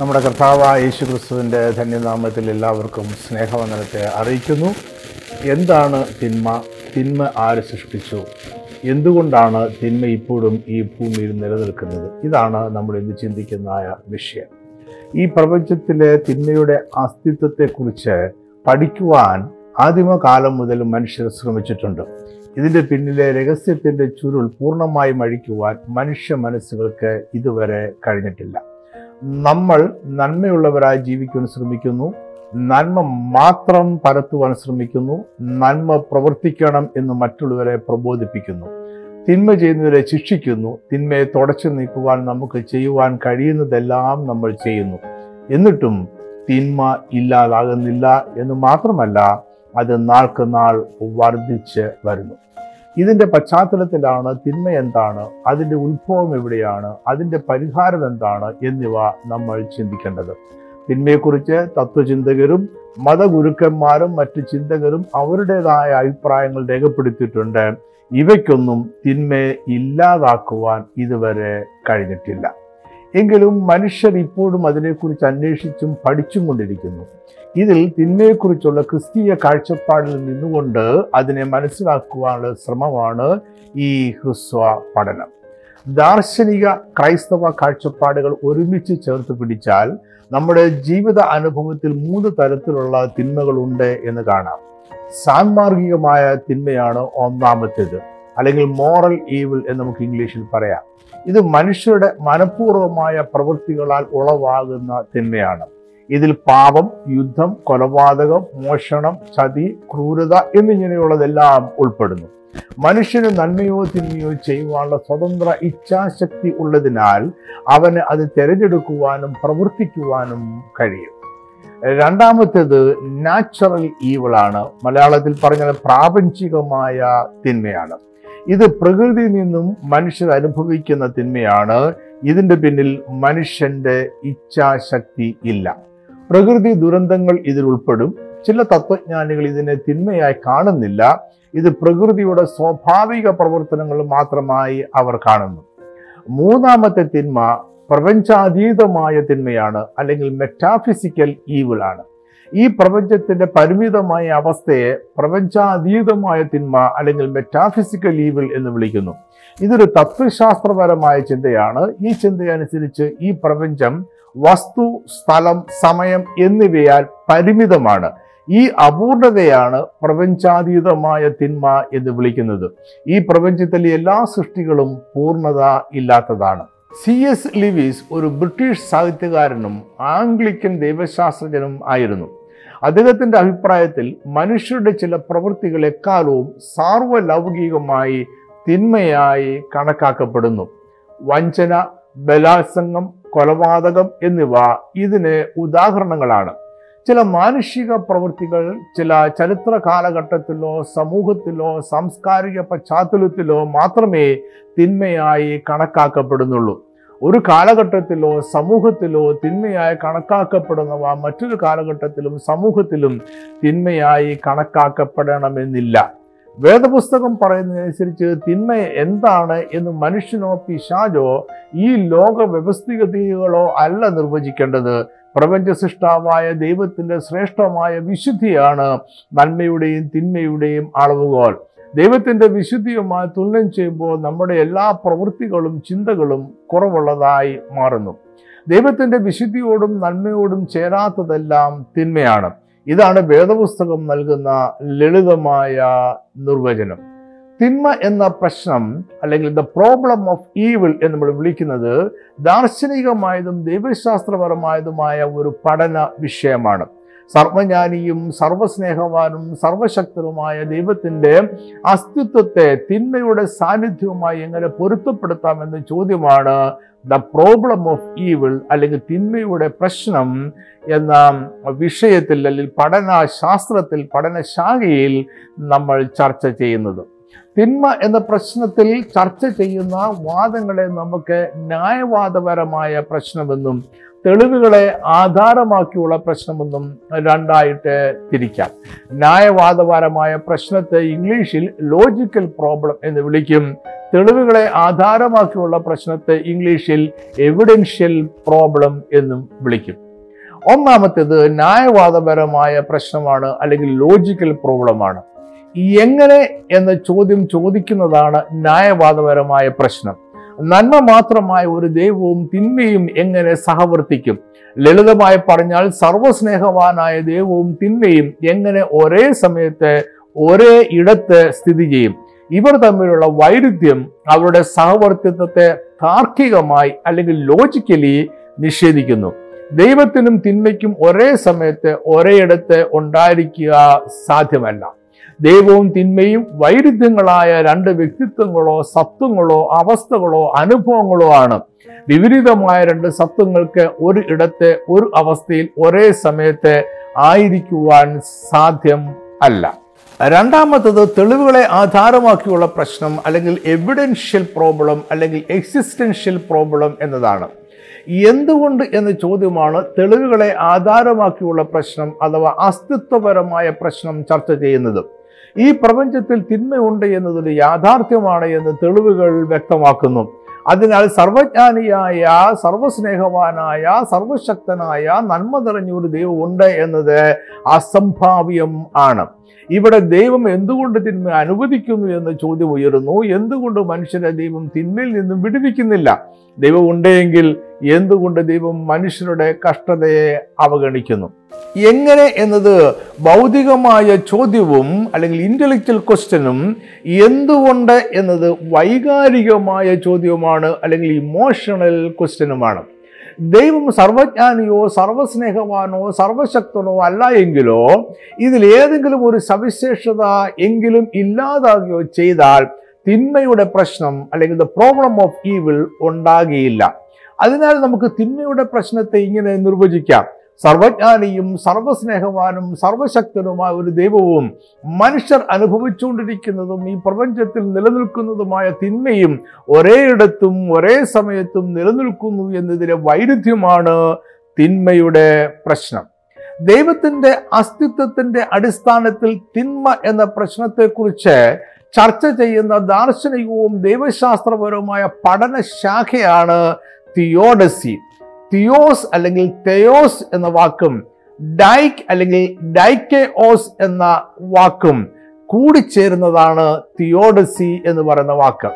നമ്മുടെ കർത്താവ് യേശു ക്രിസ്തുവിന്റെ ധന്യനാമത്തിൽ എല്ലാവർക്കും സ്നേഹവന്ദനത്തെ അറിയിക്കുന്നു. എന്താണ് തിന്മ? തിന്മ ആര് സൃഷ്ടിച്ചു? എന്തുകൊണ്ടാണ് തിന്മ ഇപ്പോഴും ഈ ഭൂമിയിൽ നിലനിൽക്കുന്നത്? ഇതാണ് നമ്മൾ ഇന്ന് ചിന്തിക്കുന്നതായ വിഷയം. ഈ പ്രപഞ്ചത്തിലെ തിന്മയുടെ അസ്തിത്വത്തെക്കുറിച്ച് പഠിക്കുവാൻ ആദിമകാലം മുതൽ മനുഷ്യർ ശ്രമിച്ചിട്ടുണ്ട്. ഇതിന്റെ പിന്നിലെ രഹസ്യത്തിന്റെ ചുരുൾ പൂർണമായും അഴിക്കുവാൻ മനുഷ്യ മനസ്സുകൾക്ക് ഇതുവരെ കഴിഞ്ഞിട്ടില്ല. നമ്മൾ നന്മയുള്ളവരായി ജീവിക്കുവാൻ ശ്രമിക്കുന്നു. നന്മ മാത്രം പരത്തുവാൻ ശ്രമിക്കുന്നു. നന്മ പ്രവർത്തിക്കണം എന്ന് മറ്റുള്ളവരെ പ്രബോധിപ്പിക്കുന്നു. തിന്മ ചെയ്യുന്നവരെ ശിക്ഷിക്കുന്നു. തിന്മയെ തുടച്ചു നീക്കുവാൻ നമുക്ക് ചെയ്യുവാൻ കഴിയുന്നതെല്ലാം നമ്മൾ ചെയ്യുന്നു. എന്നിട്ടും തിന്മ ഇല്ലാതാകുന്നില്ല എന്ന് മാത്രമല്ല അത് നാൾക്ക് നാൾ വർദ്ധിച്ച് വരുന്നു. ഇതിന്റെ പശ്ചാത്തലത്തിലാണ് തിന്മ എന്താണ് അതിന്റെ ഉത്ഭവം എവിടെയാണ് അതിന്റെ പരിഹാരം എന്താണ് എന്നിവ നമ്മൾ ചിന്തിക്കേണ്ടത്. തിന്മയെക്കുറിച്ച് തത്വചിന്തകരും മതഗുരുക്കന്മാരും മറ്റ് ചിന്തകരും അവരുടേതായ അഭിപ്രായങ്ങൾ രേഖപ്പെടുത്തിയിട്ടുണ്ട്. ഇവയ്ക്കൊന്നും തിന്മയെ ഇല്ലാതാക്കുവാൻ ഇതുവരെ കഴിഞ്ഞിട്ടില്ല. എങ്കിലും മനുഷ്യർ ഇപ്പോഴും അതിനെക്കുറിച്ച് അന്വേഷിച്ചും പഠിച്ചും കൊണ്ടിരിക്കുന്നു. ഇതിൽ തിന്മയെക്കുറിച്ചുള്ള ക്രിസ്തീയ കാഴ്ചപ്പാടിൽ നിന്നുകൊണ്ട് അതിനെ മനസ്സിലാക്കുവാനുള്ള ശ്രമമാണ് ഈ ഹ്രസ്വ പഠനം. ദാർശനിക ക്രൈസ്തവ കാഴ്ചപ്പാടുകൾ ഒരുമിച്ച് ചേർത്ത് പിടിച്ചാൽ നമ്മുടെ ജീവിത അനുഭവത്തിൽ മൂന്ന് തരത്തിലുള്ള തിന്മകളുണ്ട് എന്ന് കാണാം. സാൻമാർഗികമായ തിന്മയാണ് ഒന്നാമത്തേത്. അല്ലെങ്കിൽ മോറൽ ഈവിൾ എന്ന് നമുക്ക് ഇംഗ്ലീഷിൽ പറയാം. ഇത് മനുഷ്യരുടെ മനഃപൂർവമായ പ്രവൃത്തികളാൽ ഉളവാകുന്ന തിന്മയാണ്. ഇതിൽ പാപം യുദ്ധം കൊലപാതകം മോഷണം ചതി ക്രൂരത എന്നിങ്ങനെയുള്ളതെല്ലാം ഉൾപ്പെടുന്നു. മനുഷ്യന് നന്മയോ തിന്മയോ ചെയ്യുവാനുള്ള സ്വതന്ത്ര ഇച്ഛാശക്തി ഉള്ളതിനാൽ അവന് അത് തിരഞ്ഞെടുക്കുവാനും പ്രവർത്തിക്കുവാനും കഴിയും. രണ്ടാമത്തേത് നാച്ചുറൽ ഈവിളാണ് മലയാളത്തിൽ പറഞ്ഞാൽ പ്രാപഞ്ചികമായ തിന്മയാണ്. ഇത് പ്രകൃതിയിൽ നിന്നും മനുഷ്യർ അനുഭവിക്കുന്ന തിന്മയാണ്. ഇതിന്റെ പിന്നിൽ മനുഷ്യന്റെ ഇച്ഛാശക്തി ഇല്ല. പ്രകൃതി ദുരന്തങ്ങൾ ഇതിൽ ഉൾപ്പെടും. ചില തത്വജ്ഞാനികൾ ഇതിനെ തിന്മയായി കാണുന്നില്ല. ഇത് പ്രകൃതിയുടെ സ്വാഭാവിക പ്രവർത്തനങ്ങൾ മാത്രമായി അവർ കാണുന്നു. മൂന്നാമത്തെ തിന്മ പ്രപഞ്ചാതീതമായ തിന്മയാണ് അല്ലെങ്കിൽ മെറ്റാഫിസിക്കൽ ഈവിളാണ് ഈ പ്രപഞ്ചത്തിന്റെ പരിമിതമായ അവസ്ഥയെ പ്രപഞ്ചാതീതമായ തിന്മ അല്ലെങ്കിൽ മെറ്റാഫിസിക്കൽ ഈവിൽ എന്ന് വിളിക്കുന്നു. ഇതൊരു തത്വശാസ്ത്രപരമായ ചിന്തയാണ്. ഈ ചിന്തയനുസരിച്ച് ഈ പ്രപഞ്ചം വസ്തു സ്ഥലം സമയം എന്നിവയാൽ പരിമിതമാണ്. ഈ അപൂർണതയാണ് പ്രപഞ്ചാതീതമായ തിന്മ എന്ന് വിളിക്കുന്നത്. ഈ പ്രപഞ്ചത്തിലെ എല്ലാ സൃഷ്ടികളും പൂർണത ഇല്ലാത്തതാണ്. സി എസ് ലിവീസ് ഒരു ബ്രിട്ടീഷ് സാഹിത്യകാരനും ആംഗ്ലിക്കൻ ദൈവശാസ്ത്രജ്ഞനും ആയിരുന്നു. അദ്ദേഹത്തിന്റെ അഭിപ്രായത്തിൽ മനുഷ്യരുടെ ചില പ്രവൃത്തികൾ എക്കാലവും സാർവലൗകികമായി തിന്മയായി കണക്കാക്കപ്പെടുന്നു. വഞ്ചന ബലാത്സംഗം കൊലപാതകം എന്നിവ ഇതിന് ഉദാഹരണങ്ങളാണ്. ചില മാനുഷിക പ്രവൃത്തികൾ ചില ചരിത്ര കാലഘട്ടത്തിലോ സമൂഹത്തിലോ സാംസ്കാരിക പശ്ചാത്തലത്തിലോ മാത്രമേ തിന്മയായി കണക്കാക്കപ്പെടുന്നുള്ളൂ. ഒരു കാലഘട്ടത്തിലോ സമൂഹത്തിലോ തിന്മയായി കണക്കാക്കപ്പെടുന്നവ മറ്റൊരു കാലഘട്ടത്തിലും സമൂഹത്തിലും തിന്മയായി കണക്കാക്കപ്പെടണമെന്നില്ല. വേദപുസ്തകം പറയുന്നതനുസരിച്ച് തിന്മ എന്താണ് എന്ന് മനുഷ്യനോ പിശാചോ ഈ ലോക വ്യവസ്ഥിതികളോ അല്ല നിർവചിക്കേണ്ടത്. പ്രപഞ്ച സൃഷ്ടാവായ ദൈവത്തിന്റെ ശ്രേഷ്ഠമായ വിശുദ്ധിയാണ് നന്മയുടെയും തിന്മയുടെയും അളവുകോൽ. ദൈവത്തിന്റെ വിശുദ്ധിയുമായി തുല്യം ചെയ്യുമ്പോൾ നമ്മുടെ എല്ലാ പ്രവൃത്തികളും ചിന്തകളും കുറവുള്ളതായി മാറുന്നു. ദൈവത്തിന്റെ വിശുദ്ധിയോടും നന്മയോടും ചേരാത്തതെല്ലാം തിന്മയാണ്. ഇതാണ് വേദപുസ്തകം നൽകുന്ന ലളിതമായ നിർവചനം. തിന്മ എന്ന പ്രശ്നം അല്ലെങ്കിൽ ദ പ്രോബ്ലം ഓഫ് ഈവിൽ എന്ന് നമ്മൾ വിളിക്കുന്നത് ദാർശനികമായതും ദൈവശാസ്ത്രപരമായതുമായ ഒരു പഠന വിഷയമാണ്. സർവജ്ഞാനിയും സർവസ്നേഹവാനും സർവശക്തനുമായ ദൈവത്തിന്റെ അസ്തിത്വത്തെ തിന്മയുടെ സാന്നിധ്യവുമായി എങ്ങനെ പൊരുത്തപ്പെടുത്താമെന്ന ചോദ്യമാണ് ദ പ്രോബ്ലം ഓഫ് ഈവിൾ അല്ലെങ്കിൽ തിന്മയുടെ പ്രശ്നം എന്ന വിഷയത്തിൽ അല്ലെങ്കിൽ പഠനശാസ്ത്രത്തിൽ പഠനശാഖയിൽ നമ്മൾ ചർച്ച ചെയ്യുന്നത്. തിന്മ എന്ന പ്രശ്നത്തിൽ ചർച്ച ചെയ്യുന്ന വാദങ്ങളെ നമുക്ക് ന്യായവാദപരമായ പ്രശ്നമെന്നും തെളിവുകളെ ആധാരമാക്കിയുള്ള പ്രശ്നമെന്നും രണ്ടായിട്ട് തിരിക്കാം. ന്യായവാദപരമായ പ്രശ്നത്തെ ഇംഗ്ലീഷിൽ ലോജിക്കൽ പ്രോബ്ലം എന്ന് വിളിക്കും. തെളിവുകളെ ആധാരമാക്കിയുള്ള പ്രശ്നത്തെ ഇംഗ്ലീഷിൽ എവിഡൻഷ്യൽ പ്രോബ്ലം എന്നും വിളിക്കും. ഒന്നാമത്തേത് ന്യായവാദപരമായ പ്രശ്നമാണ് അല്ലെങ്കിൽ ലോജിക്കൽ പ്രോബ്ലമാണ് എങ്ങനെ എന്ന ചോദ്യം ചോദിക്കുന്നതാണ് ന്യായവാദപരമായ പ്രശ്നം. നന്മ മാത്രമായ ഒരു ദൈവവും തിന്മയും എങ്ങനെ സഹവർത്തിക്കും? ലളിതമായി പറഞ്ഞാൽ സർവസ്നേഹവാനായ ദൈവവും തിന്മയും എങ്ങനെ ഒരേ സമയത്ത് ഒരേ ഇടത്ത് സ്ഥിതി ചെയ്യും? ഇവർ തമ്മിലുള്ള വൈരുദ്ധ്യം അവരുടെ സഹവർത്തിത്വത്തെ താർക്കികമായി അല്ലെങ്കിൽ ലോജിക്കലി നിഷേധിക്കുന്നു. ദൈവത്തിനും തിന്മയ്ക്കും ഒരേ സമയത്ത് ഒരേയിടത്ത് ഉണ്ടായിരിക്കുക സാധ്യമല്ല. ദൈവവും തിന്മയും വൈരുദ്ധ്യങ്ങളായ രണ്ട് വ്യക്തിത്വങ്ങളോ സത്വങ്ങളോ അവസ്ഥകളോ അനുഭവങ്ങളോ ആണ്. വിപരീതമായ രണ്ട് സത്വങ്ങൾക്ക് ഒരു ഇടത്തെ ഒരു അവസ്ഥയിൽ ഒരേ സമയത്ത് ആയിരിക്കുവാൻ സാധ്യം അല്ല. രണ്ടാമത്തത് തെളിവുകളെ ആധാരമാക്കിയുള്ള പ്രശ്നം അല്ലെങ്കിൽ എവിഡൻഷ്യൽ പ്രോബ്ലം അല്ലെങ്കിൽ എക്സിസ്റ്റൻഷ്യൽ പ്രോബ്ലം എന്നതാണ്. എന്തുകൊണ്ട് എന്ന ചോദ്യമാണ് തെളിവുകളെ ആധാരമാക്കിയുള്ള പ്രശ്നം അഥവാ അസ്തിത്വപരമായ പ്രശ്നം ചർച്ച ചെയ്യുന്നത്. ഈ പ്രപഞ്ചത്തിൽ തിന്മയുണ്ട് എന്നതൊരു യാഥാർത്ഥ്യമാണ് എന്ന് തെളിവുകൾ വ്യക്തമാക്കുന്നു. അതിനാൽ സർവജ്ഞാനിയായ സർവസ്നേഹവാനായ സർവശക്തനായ നന്മ നിറഞ്ഞൊരു ദൈവം ഉണ്ട് എന്നത് അസംഭാവ്യം ആണ്. ഇവിടെ ദൈവം എന്തുകൊണ്ട് തിന്മ അനുവദിക്കുന്നു എന്ന ചോദ്യം ഉയരുന്നു. എന്തുകൊണ്ട് മനുഷ്യരെ ദൈവം തിന്മയിൽ നിന്നും വിടുവിക്കുന്നില്ല? ദൈവം ഉണ്ടെങ്കിൽ എന്തുകൊണ്ട് ദൈവം മനുഷ്യരുടെ കഷ്ടതയെ അവഗണിക്കുന്നു? എങ്ങനെ എന്നത് ഭൗതികമായ ചോദ്യവും അല്ലെങ്കിൽ ഇന്റലക്ച്വൽ ക്വസ്റ്റ്യനും എന്തുകൊണ്ട് എന്നത് വൈകാരികമായ ചോദ്യവുമാണ് അല്ലെങ്കിൽ ഇമോഷണൽ ക്വസ്റ്റ്യനുമാണ് ദൈവം സർവജ്ഞാനിയോ സർവസ്നേഹവാനോ സർവശക്തനോ അല്ല എങ്കിലോ ഇതിൽ ഏതെങ്കിലും ഒരു സവിശേഷത എങ്കിലും ഇല്ലാതാകുകയോ ചെയ്താൽ തിന്മയുടെ പ്രശ്നം അല്ലെങ്കിൽ ദ പ്രോബ്ലം ഓഫ് ഈവിൽ ഉണ്ടാകുകയില്ല. അതിനാൽ നമുക്ക് തിന്മയുടെ പ്രശ്നത്തെ ഇങ്ങനെ നിർവചിക്കാം. സർവജ്ഞാനിയും സർവസ്നേഹവാനും സർവശക്തനുമായ ഒരു ദൈവവും മനുഷ്യർ അനുഭവിച്ചുകൊണ്ടിരിക്കുന്നതും ഈ പ്രപഞ്ചത്തിൽ നിലനിൽക്കുന്നതുമായ തിന്മയും ഒരേയിടത്തും ഒരേ സമയത്തും നിലനിൽക്കുന്നു എന്നതിലെ വൈരുദ്ധ്യമാണ് തിന്മയുടെ പ്രശ്നം. ദൈവത്തിന്റെ അസ്തിത്വത്തിന്റെ അടിസ്ഥാനത്തിൽ തിന്മ എന്ന പ്രശ്നത്തെക്കുറിച്ച് ചർച്ച ചെയ്യുന്ന ദാർശനികവും ദൈവശാസ്ത്രപരവുമായ പഠനശാഖയാണ് തിയോഡസി. തിയോസ് അല്ലെങ്കിൽ തെയോസ് എന്ന വാക്കും ഡൈക്ക് അല്ലെങ്കിൽ ഡൈക്കെഓസ് എന്ന വാക്കും കൂടിച്ചേരുന്നതാണ് തിയോഡസി എന്ന് പറയുന്ന വാക്ക്.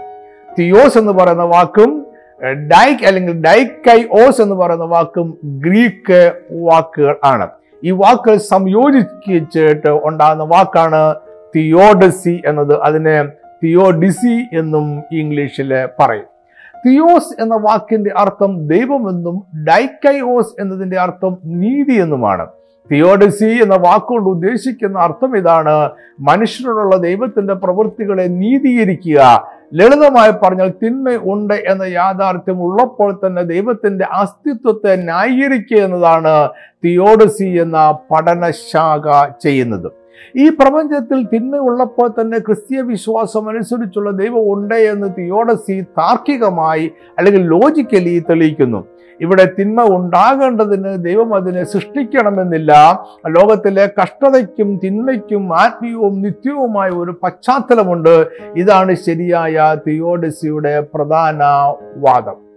തിയോസ് എന്ന് പറയുന്ന വാക്കും ഡൈക്ക് അല്ലെങ്കിൽ ഡൈക്കൈ ഓസ് എന്ന് പറയുന്ന വാക്കും ഗ്രീക്ക് വാക്കുകൾ ആണ്. ഈ വാക്കുകൾ സംയോജിച്ചിട്ട് ഉണ്ടാകുന്ന വാക്കാണ് തിയോഡസി എന്നത്. അതിനെ തിയോഡിസി എന്നും ഇംഗ്ലീഷിൽ പറയും. തിയോസ് എന്ന വാക്കിന്റെ അർത്ഥം ദൈവമെന്നും ഡൈക്കൈഓസ് എന്നതിന്റെ അർത്ഥം നീതി എന്നുമാണ് തിയോഡസി എന്ന വാക്കുകൊണ്ട് ഉദ്ദേശിക്കുന്ന അർത്ഥം ഇതാണ് മനുഷ്യരോടുള്ള ദൈവത്തിന്റെ പ്രവൃത്തികളെ നീതീകരിക്കുക. ലളിതമായി പറഞ്ഞാൽ തിന്മ ഉണ്ട് എന്ന യാഥാർത്ഥ്യം ഉള്ളപ്പോൾ തന്നെ ദൈവത്തിന്റെ അസ്തിത്വത്തെ ന്യായീകരിക്കുക എന്നതാണ് തിയോഡസി എന്ന പഠനശാഖ ചെയ്യുന്നത്. ഈ പ്രപഞ്ചത്തിൽ തിന്മയുള്ളപ്പോൾ തന്നെ ക്രിസ്തീയ വിശ്വാസം അനുസരിച്ചുള്ള ദൈവം ഉണ്ട് എന്ന് തിയോഡസി താർക്കികമായി അല്ലെങ്കിൽ ലോജിക്കലി തെളിയിക്കുന്നു. ഇവിടെ തിന്മ ഉണ്ടാകേണ്ടതിന് ദൈവം അതിനെ സൃഷ്ടിക്കണമെന്നില്ല. ലോകത്തിലെ കഷ്ടതയ്ക്കും തിന്മയ്ക്കും ആത്മീയവും നിത്യവുമായ ഒരു പശ്ചാത്തലമുണ്ട്. ഇതാണ് ശരിയായ തിയോഡസിയുടെ പ്രധാന വാദം.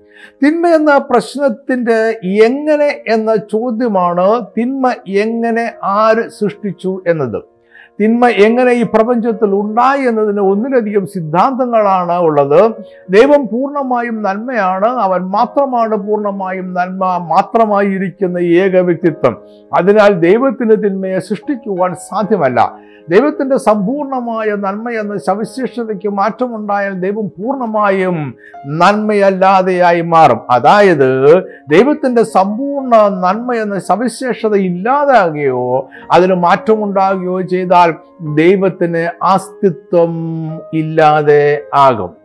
തിന്മ എന്ന പ്രശ്നത്തിന്റെ എങ്ങനെ എന്ന ചോദ്യമാണ് തിന്മ എങ്ങനെ ആര് സൃഷ്ടിച്ചു എന്നത്? തിന്മ എങ്ങനെ ഈ പ്രപഞ്ചത്തിൽ ഉണ്ടായി എന്നതിന് ഒന്നിലധികം സിദ്ധാന്തങ്ങളാണ് ഉള്ളത്. ദൈവം പൂർണമായും നന്മയാണ്. അവൻ മാത്രമാണ് പൂർണമായും നന്മ മാത്രമായിരിക്കുന്ന ഏക വ്യക്തിത്വം. അതിനാൽ ദൈവത്തിന് തിന്മയെ സൃഷ്ടിക്കുവാൻ സാധ്യമല്ല. ദൈവത്തിന്റെ സമ്പൂർണമായ നന്മ എന്ന സവിശേഷതയ്ക്ക് മാറ്റമുണ്ടായാൽ ദൈവം പൂർണമായും നന്മയല്ലാതെയായി മാറും. അതായത് ദൈവത്തിന്റെ സമ്പൂർണ നന്മ എന്ന സവിശേഷത ഇല്ലാതാകുകയോ അതിന് മാറ്റമുണ്ടാകുകയോ ചെയ്താൽ ദൈവത്തിന് അസ്തിത്വം ഇല്ലാതെ ആകും.